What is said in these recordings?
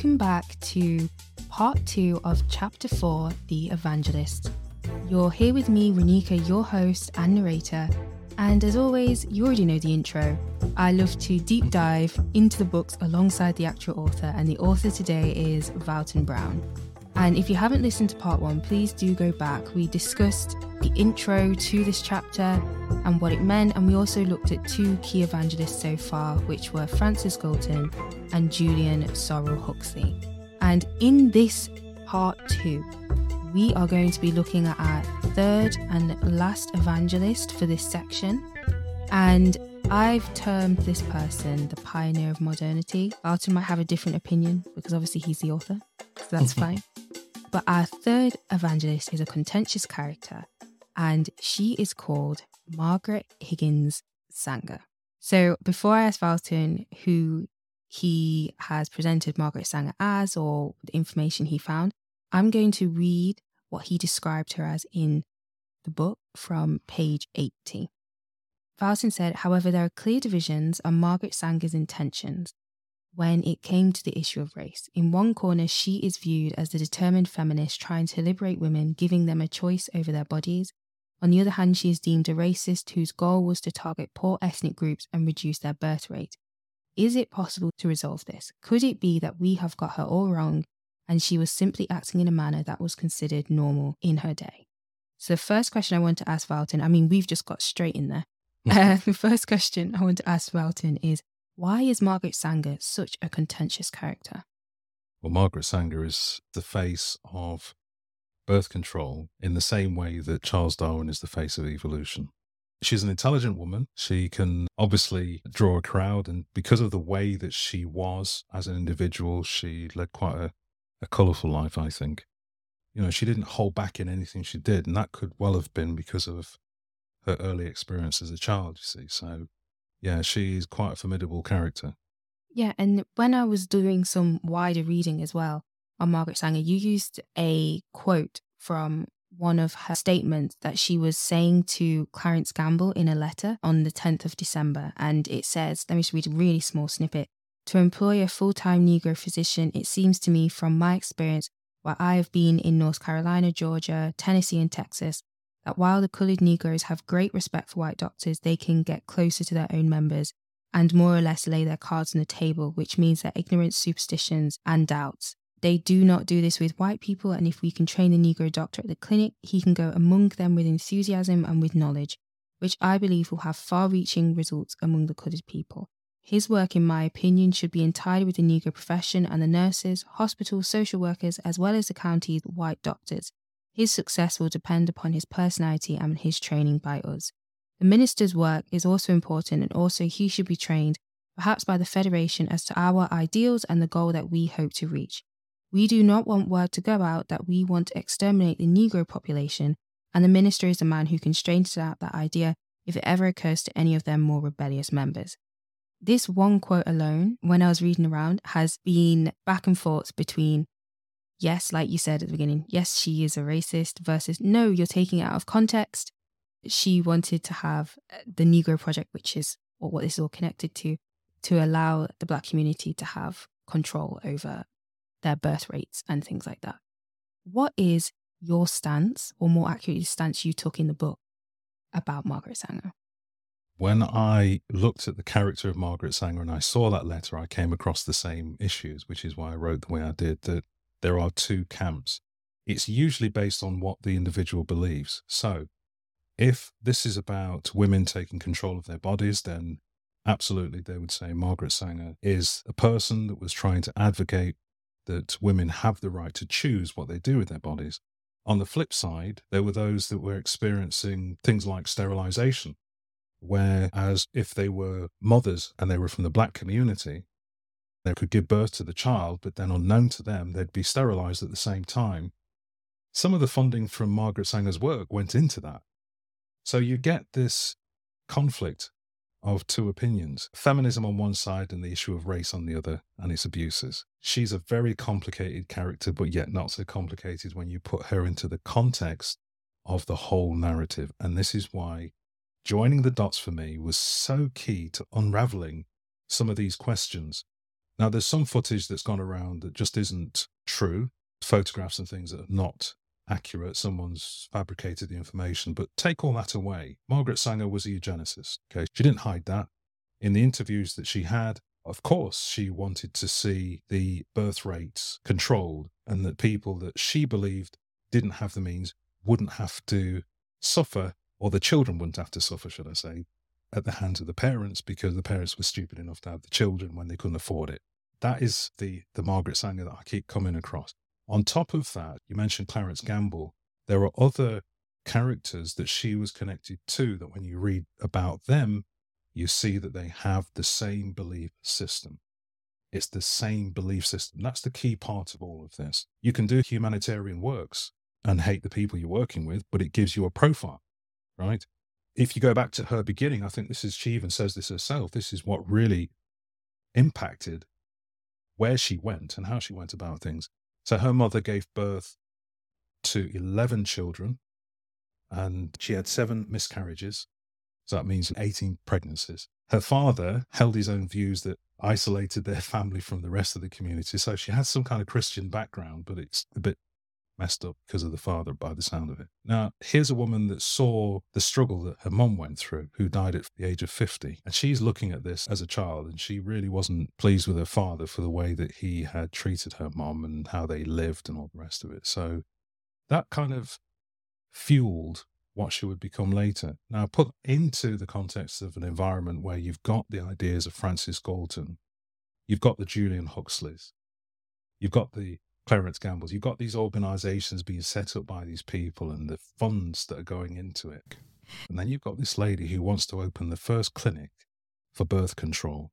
welcome back to part two of chapter four The Evangelist. You're here with me, Renika, your host and narrator. And as always, you already know the intro. I love to deep dive into the books alongside the actual author, and the author today is Valton Brown. And if you haven't listened to part one, please do go back. We discussed the intro to this chapter and what it meant, and we also looked at two key evangelists so far, which were Francis Galton and Julian Sorell Huxley. And in this part two, we are going to be looking at our third and last evangelist for this section. And I've termed this person the pioneer of modernity. Valton might have a different opinion because obviously he's the author, so that's fine. But our third evangelist is a contentious character, and she is called Margaret Higgins Sanger. So before I ask Valton who he has presented Margaret Sanger as or the information he found, I'm going to read what he described her as in the book from page 80. Valton said, however, there are clear divisions on Margaret Sanger's intentions when it came to the issue of race. In one corner, she is viewed as the determined feminist trying to liberate women, giving them a choice over their bodies. On the other hand, she is deemed a racist whose goal was to target poor ethnic groups and reduce their birth rate. Is it possible to resolve this? Could it be that we have got her all wrong and she was simply acting in a manner that was considered normal in her day? So, the first question I want to ask Valton, I mean, we've just got straight in there. uh, the first question I want to ask Valton is why is Margaret Sanger such a contentious character? Well, Margaret Sanger is the face of birth control in the same way that Charles Darwin is the face of evolution. She's an intelligent woman. She can obviously draw a crowd. And because of the way that she was as an individual, she led quite a, a colourful life, I think. You know, she didn't hold back in anything she did. And that could well have been because of her early experience as a child, you see. So yeah, she's quite a formidable character. Yeah, and when I was doing some wider reading as well on Margaret Sanger, you used a quote from one of her statements that she was saying to Clarence Gamble in a letter on the 10th of December. And it says, let me just read a really small snippet. To employ a full time Negro physician, it seems to me from my experience where I have been in North Carolina, Georgia, Tennessee, and Texas, that while the coloured Negroes have great respect for white doctors, they can get closer to their own members and more or less lay their cards on the table, which means their ignorance, superstitions, and doubts. They do not do this with white people, and if we can train the Negro doctor at the clinic, he can go among them with enthusiasm and with knowledge, which I believe will have far reaching results among the coloured people. His work, in my opinion, should be entirely with the Negro profession and the nurses, hospital social workers, as well as the county's white doctors, his success will depend upon his personality and his training by us. The minister's work is also important, and also he should be trained, perhaps by the Federation, as to our ideals and the goal that we hope to reach. We do not want word to go out that we want to exterminate the Negro population, and the minister is the man who can straighten out that idea if it ever occurs to any of their more rebellious members. This one quote alone, when I was reading around, has been back and forth between yes, like you said at the beginning, yes, she is a racist versus no, you're taking it out of context. She wanted to have uh, the Negro Project, which is what this is all connected to, to allow the black community to have control over their birth rates and things like that. What is your stance, or more accurately, the stance you took in the book about Margaret Sanger? When I looked at the character of Margaret Sanger and I saw that letter, I came across the same issues, which is why I wrote the way I did. That there are two camps. It's usually based on what the individual believes. So, if this is about women taking control of their bodies, then absolutely they would say Margaret Sanger is a person that was trying to advocate that women have the right to choose what they do with their bodies. On the flip side, there were those that were experiencing things like sterilization, whereas if they were mothers and they were from the black community, they could give birth to the child, but then unknown to them, they'd be sterilized at the same time. Some of the funding from Margaret Sanger's work went into that. So you get this conflict of two opinions feminism on one side and the issue of race on the other and its abuses. She's a very complicated character, but yet not so complicated when you put her into the context of the whole narrative. And this is why joining the dots for me was so key to unraveling some of these questions Now, there's some footage that's gone around that just isn't true, photographs and things that are not accurate. Someone's fabricated the information, but take all that away. Margaret Sanger was a eugenicist. Okay. She didn't hide that. In the interviews that she had, of course, she wanted to see the birth rates controlled and that people that she believed didn't have the means wouldn't have to suffer, or the children wouldn't have to suffer, should I say, at the hands of the parents because the parents were stupid enough to have the children when they couldn't afford it. That is the, the Margaret Sanger that I keep coming across. On top of that, you mentioned Clarence Gamble. There are other characters that she was connected to that when you read about them, you see that they have the same belief system. It's the same belief system. That's the key part of all of this. You can do humanitarian works and hate the people you're working with, but it gives you a profile, right? If you go back to her beginning, I think this is, she even says this herself, this is what really impacted where she went and how she went about things. So her mother gave birth to 11 children and she had seven miscarriages. So that means 18 pregnancies. Her father held his own views that isolated their family from the rest of the community. So she has some kind of Christian background, but it's a bit messed up because of the father by the sound of it. Now, here's a woman that saw the struggle that her mom went through, who died at the age of 50. And she's looking at this as a child, and she really wasn't pleased with her father for the way that he had treated her mom and how they lived and all the rest of it. So that kind of fueled what she would become later. Now, put into the context of an environment where you've got the ideas of Francis Galton, you've got the Julian Huxleys, you've got the Clarence Gambles. You've got these organizations being set up by these people and the funds that are going into it. And then you've got this lady who wants to open the first clinic for birth control.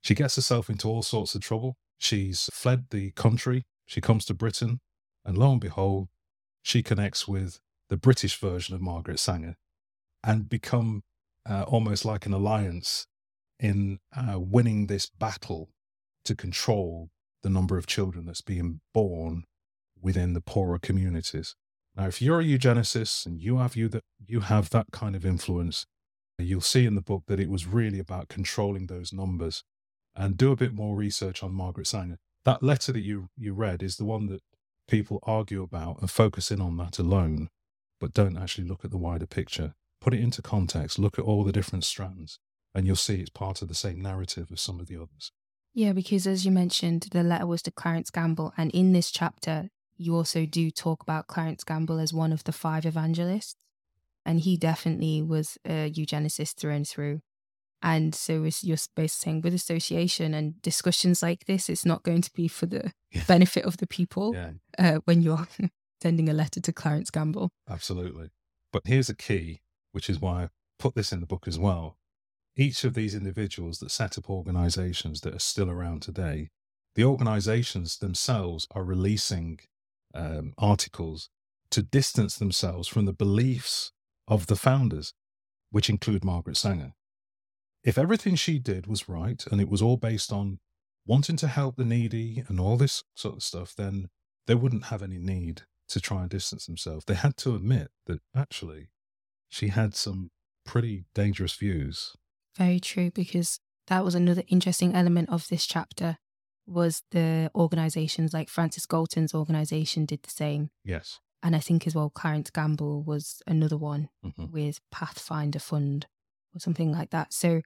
She gets herself into all sorts of trouble. She's fled the country. She comes to Britain. And lo and behold, she connects with the British version of Margaret Sanger and become uh, almost like an alliance in uh, winning this battle to control the number of children that's being born within the poorer communities. Now, if you're a eugenicist and you have you that you have that kind of influence, you'll see in the book that it was really about controlling those numbers. And do a bit more research on Margaret Sanger. That letter that you you read is the one that people argue about and focus in on that alone, but don't actually look at the wider picture. Put it into context, look at all the different strands, and you'll see it's part of the same narrative as some of the others. Yeah, because as you mentioned, the letter was to Clarence Gamble. And in this chapter, you also do talk about Clarence Gamble as one of the five evangelists. And he definitely was a eugenicist through and through. And so you're basically saying with association and discussions like this, it's not going to be for the yeah. benefit of the people yeah. uh, when you're sending a letter to Clarence Gamble. Absolutely. But here's a key, which is why I put this in the book as well each of these individuals that set up organizations that are still around today, the organizations themselves are releasing um, articles to distance themselves from the beliefs of the founders, which include Margaret Sanger. If everything she did was right and it was all based on wanting to help the needy and all this sort of stuff, then they wouldn't have any need to try and distance themselves. They had to admit that actually she had some pretty dangerous views very true, because that was another interesting element of this chapter was the organizations like Francis Galton's organization did the same. Yes. And I think as well Clarence Gamble was another one mm-hmm. with Pathfinder Fund or something like that. So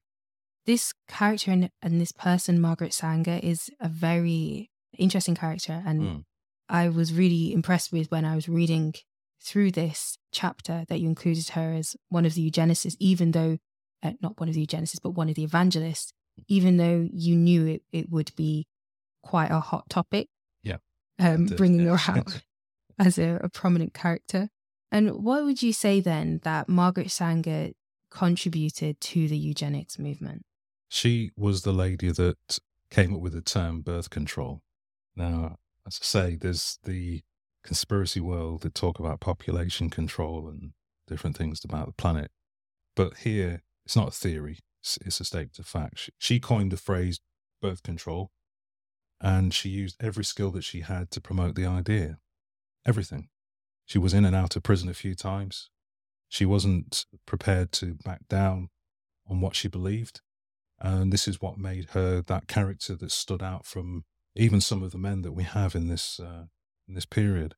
this character and, and this person, Margaret Sanger, is a very interesting character. And mm. I was really impressed with when I was reading through this chapter that you included her as one of the eugenicists, even though uh, not one of the eugenicists, but one of the evangelists, even though you knew it, it would be quite a hot topic. Yeah. Um, bringing her out as a, a prominent character. And what would you say then that Margaret Sanger contributed to the eugenics movement? She was the lady that came up with the term birth control. Now, as I say, there's the conspiracy world that talk about population control and different things about the planet. But here, it's not a theory, it's, it's a statement of fact. She, she coined the phrase birth control and she used every skill that she had to promote the idea. Everything. She was in and out of prison a few times. She wasn't prepared to back down on what she believed. And this is what made her that character that stood out from even some of the men that we have in this uh, in this period.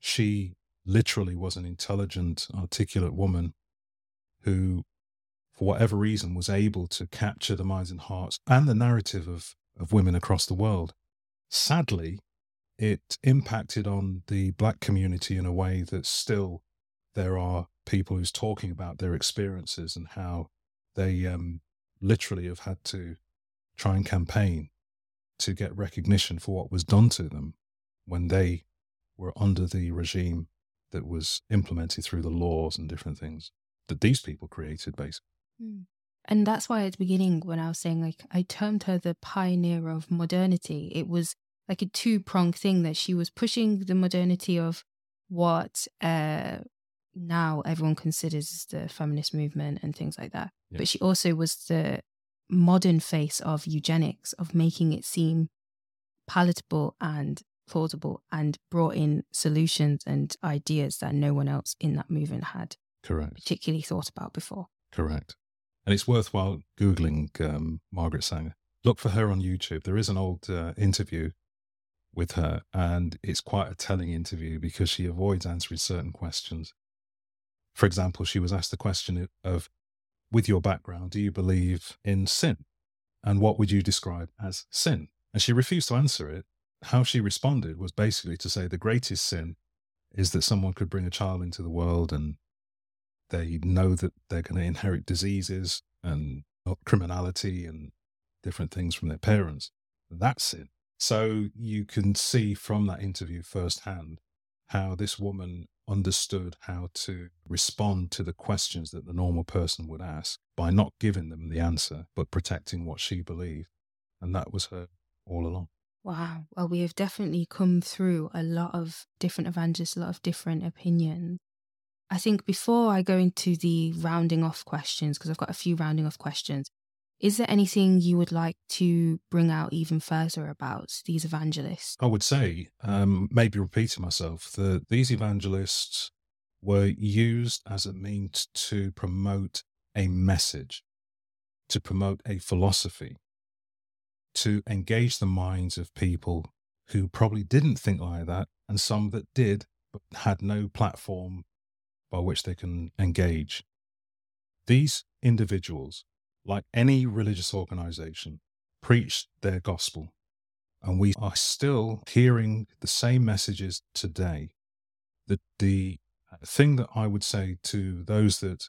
She literally was an intelligent, articulate woman who, for whatever reason, was able to capture the minds and hearts and the narrative of, of women across the world. Sadly, it impacted on the black community in a way that still there are people who's talking about their experiences and how they um, literally have had to try and campaign to get recognition for what was done to them when they were under the regime that was implemented through the laws and different things that these people created, basically. Mm. And that's why at the beginning, when I was saying, like, I termed her the pioneer of modernity, it was like a two pronged thing that she was pushing the modernity of what uh, now everyone considers the feminist movement and things like that. Yeah. But she also was the modern face of eugenics, of making it seem palatable and plausible and brought in solutions and ideas that no one else in that movement had correct particularly thought about before correct and it's worthwhile googling um, margaret sanger look for her on youtube there is an old uh, interview with her and it's quite a telling interview because she avoids answering certain questions for example, she was asked the question of, with your background, do you believe in sin? And what would you describe as sin? And she refused to answer it. How she responded was basically to say the greatest sin is that someone could bring a child into the world and they know that they're going to inherit diseases and criminality and different things from their parents. That's it. So you can see from that interview firsthand how this woman understood how to respond to the questions that the normal person would ask by not giving them the answer, but protecting what she believed. And that was her all along. Wow. Well, we have definitely come through a lot of different evangelists, a lot of different opinions. I think before I go into the rounding off questions, because I've got a few rounding off questions, is there anything you would like to bring out even further about these evangelists? I would say, um, maybe repeating myself, that these evangelists were used as a means to promote a message, to promote a philosophy, to engage the minds of people who probably didn't think like that, and some that did, but had no platform by which they can engage. These individuals like any religious organization, preached their gospel. And we are still hearing the same messages today. That the uh, thing that I would say to those that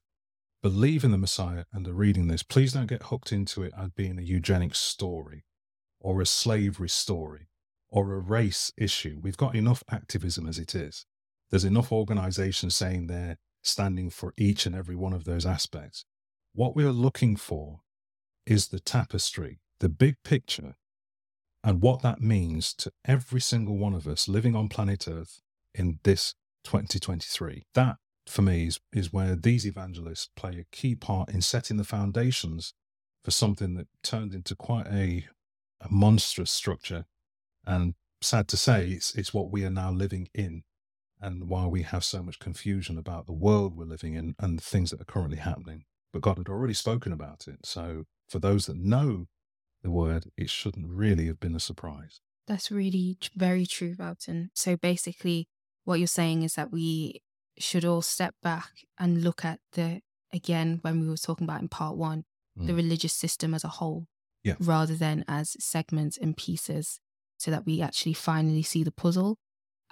believe in the Messiah and are reading this, please don't get hooked into it as being a eugenics story or a slavery story or a race issue. We've got enough activism as it is. There's enough organizations saying they're standing for each and every one of those aspects. What we are looking for is the tapestry, the big picture, and what that means to every single one of us living on planet Earth in this 2023. That, for me, is, is where these evangelists play a key part in setting the foundations for something that turned into quite a, a monstrous structure. And sad to say, it's, it's what we are now living in and why we have so much confusion about the world we're living in and the things that are currently happening but God had already spoken about it. So for those that know the word, it shouldn't really have been a surprise. That's really very true, Valton. So basically, what you're saying is that we should all step back and look at the, again, when we were talking about in part one, mm. the religious system as a whole, yeah. rather than as segments and pieces, so that we actually finally see the puzzle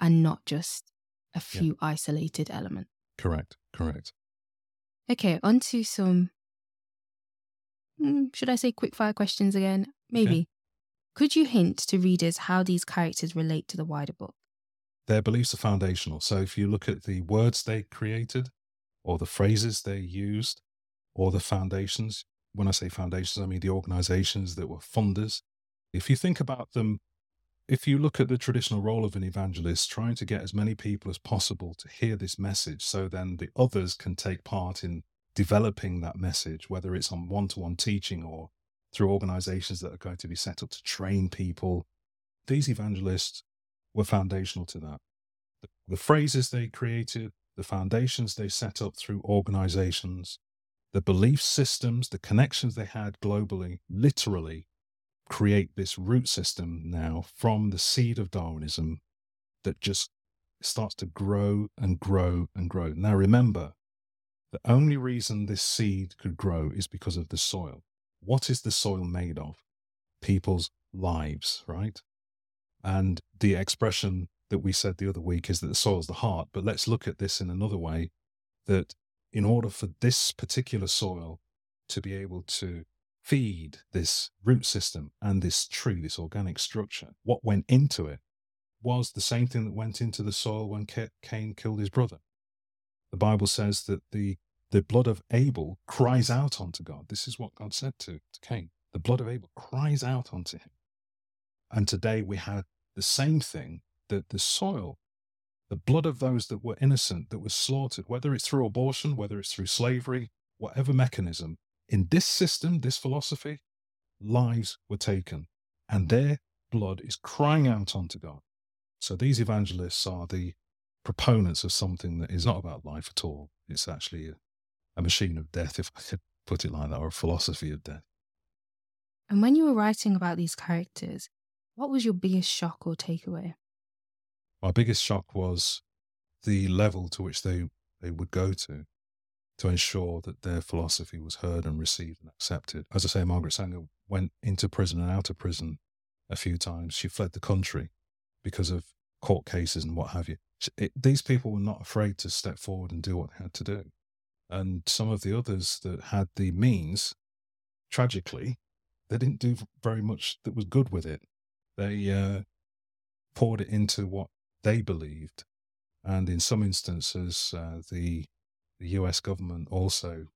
and not just a few yeah. isolated elements. Correct, correct. Okay, on to some, mm, should I say quick fire questions again? Maybe. Okay. Could you hint to readers how these characters relate to the wider book? Their beliefs are foundational. So if you look at the words they created, or the phrases they used, or the foundations, when I say foundations, I mean the organizations that were funders. If you think about them if you look at the traditional role of an evangelist, trying to get as many people as possible to hear this message so then the others can take part in developing that message, whether it's on one to one teaching or through organizations that are going to be set up to train people. These evangelists were foundational to that. The, the phrases they created, the foundations they set up through organizations, the belief systems, the connections they had globally, literally create this root system now from the seed of Darwinism that just starts to grow and grow and grow. Now, remember, the only reason this seed could grow is because of the soil. What is the soil made of? People's lives, right? And the expression that we said the other week is that the soil is the heart. But let's look at this in another way that in order for this particular soil to be able to feed this root system and this tree, this organic structure, what went into it was the same thing that went into the soil when Cain killed his brother. The Bible says that the, the blood of Abel cries out unto God. This is what God said to, to Cain. The blood of Abel cries out unto him. And today we have the same thing that the soil, the blood of those that were innocent, that was slaughtered, whether it's through abortion, whether it's through slavery, whatever mechanism, in this system, this philosophy, lives were taken and their blood is crying out unto God. So these evangelists are the proponents of something that is not about life at all. It's actually a, a machine of death, if I could put it like that, or a philosophy of death. And when you were writing about these characters, what was your biggest shock or takeaway? My biggest shock was the level to which they, they would go to to ensure that their philosophy was heard and received and accepted. As I say, Margaret Sanger went into prison and out of prison a few times. She fled the country because of court cases and what have you. It, these people were not afraid to step forward and do what they had to do. And some of the others that had the means, tragically, they didn't do very much that was good with it. They uh, poured it into what they believed. And in some instances, uh, the, the US government also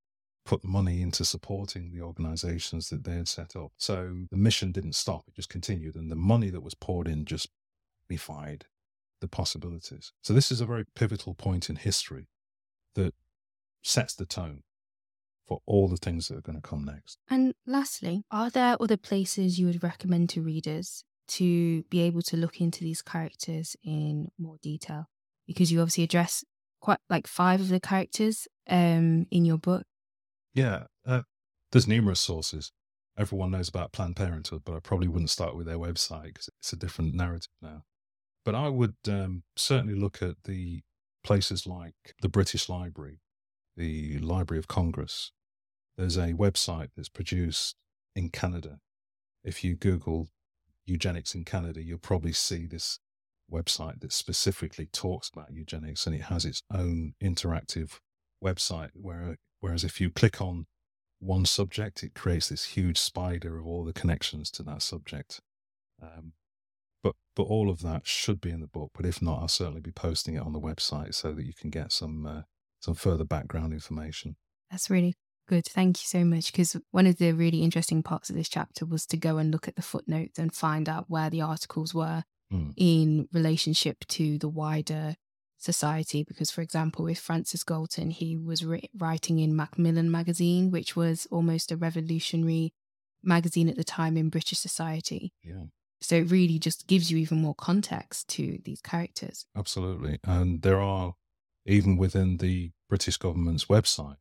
put money into supporting the organizations that they had set up. So the mission didn't stop, it just continued. And the money that was poured in just magnified the possibilities. So this is a very pivotal point in history that sets the tone for all the things that are going to come next. And lastly, are there other places you would recommend to readers to be able to look into these characters in more detail? Because you obviously address quite like five of the characters um, in your book. Yeah, uh, there's numerous sources. Everyone knows about Planned Parenthood, but I probably wouldn't start with their website because it's a different narrative now. But I would um, certainly look at the places like the British Library, the Library of Congress. There's a website that's produced in Canada. If you Google eugenics in Canada, you'll probably see this website that specifically talks about eugenics and it has its own interactive website where whereas if you click on one subject it creates this huge spider of all the connections to that subject um, but but all of that should be in the book. But if not, I'll certainly be posting it on the website so that you can get some uh, some further background information. That's really good. Thank you so much. Because one of the really interesting parts of this chapter was to go and look at the footnotes and find out where the articles were mm. in relationship to the wider society. Because, for example, with Francis Galton, he was ri- writing in Macmillan magazine, which was almost a revolutionary magazine at the time in British society. Yeah. So it really just gives you even more context to these characters. Absolutely. And there are, even within the British government's website,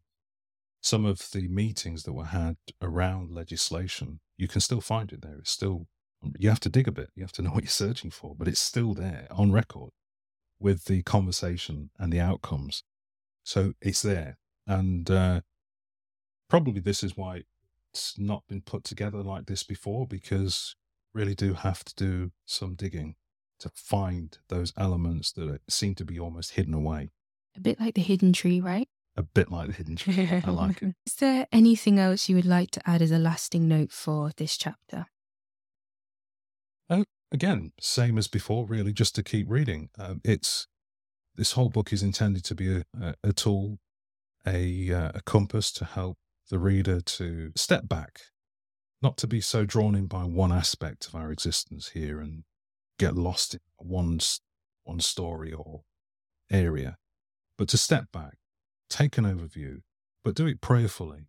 some of the meetings that were had around legislation, you can still find it there. It's still, you have to dig a bit. You have to know what you're searching for, but it's still there on record with the conversation and the outcomes. So it's there. And uh, probably this is why it's not been put together like this before, because really do have to do some digging to find those elements that seem to be almost hidden away. A bit like the hidden tree, right? A bit like the hidden tree. I like it. Is there anything else you would like to add as a lasting note for this chapter? Again, same as before, really, just to keep reading. Um, it's this whole book is intended to be a, a, a tool, a, uh, a compass to help the reader to step back not to be so drawn in by one aspect of our existence here and get lost in one, one story or area, but to step back, take an overview, but do it prayerfully.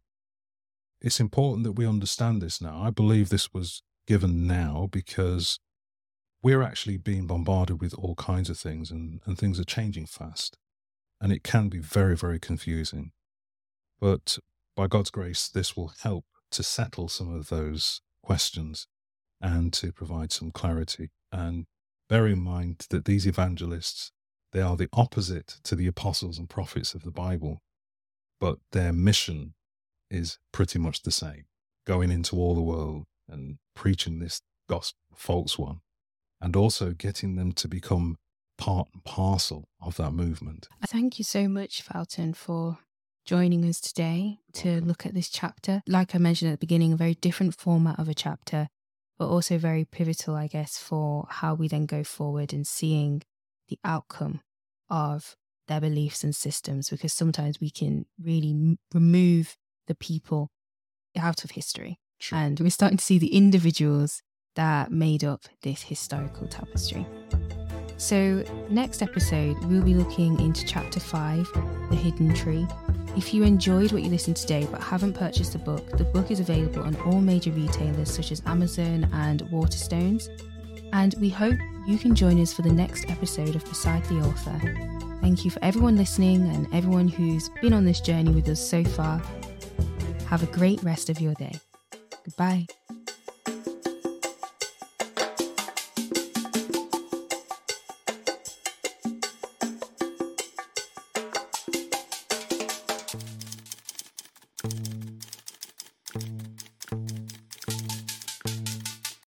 It's important that we understand this now. I believe this was given now because we're actually being bombarded with all kinds of things and, and things are changing fast. And it can be very, very confusing. But by God's grace, this will help to settle some of those questions and to provide some clarity. And bear in mind that these evangelists, they are the opposite to the apostles and prophets of the Bible, but their mission is pretty much the same going into all the world and preaching this gospel, false one, and also getting them to become part and parcel of that movement. Thank you so much, Valton, for joining us today to look at this chapter. Like I mentioned at the beginning, a very different format of a chapter, but also very pivotal, I guess, for how we then go forward and seeing the outcome of their beliefs and systems, because sometimes we can really m- remove the people out of history. Sure. And we're starting to see the individuals that made up this historical tapestry. So, next episode, we'll be looking into chapter 5, The Hidden Tree. If you enjoyed what you listened today but haven't purchased the book, the book is available on all major retailers such as Amazon and Waterstones. And we hope you can join us for the next episode of Beside the Author. Thank you for everyone listening and everyone who's been on this journey with us so far. Have a great rest of your day. Goodbye.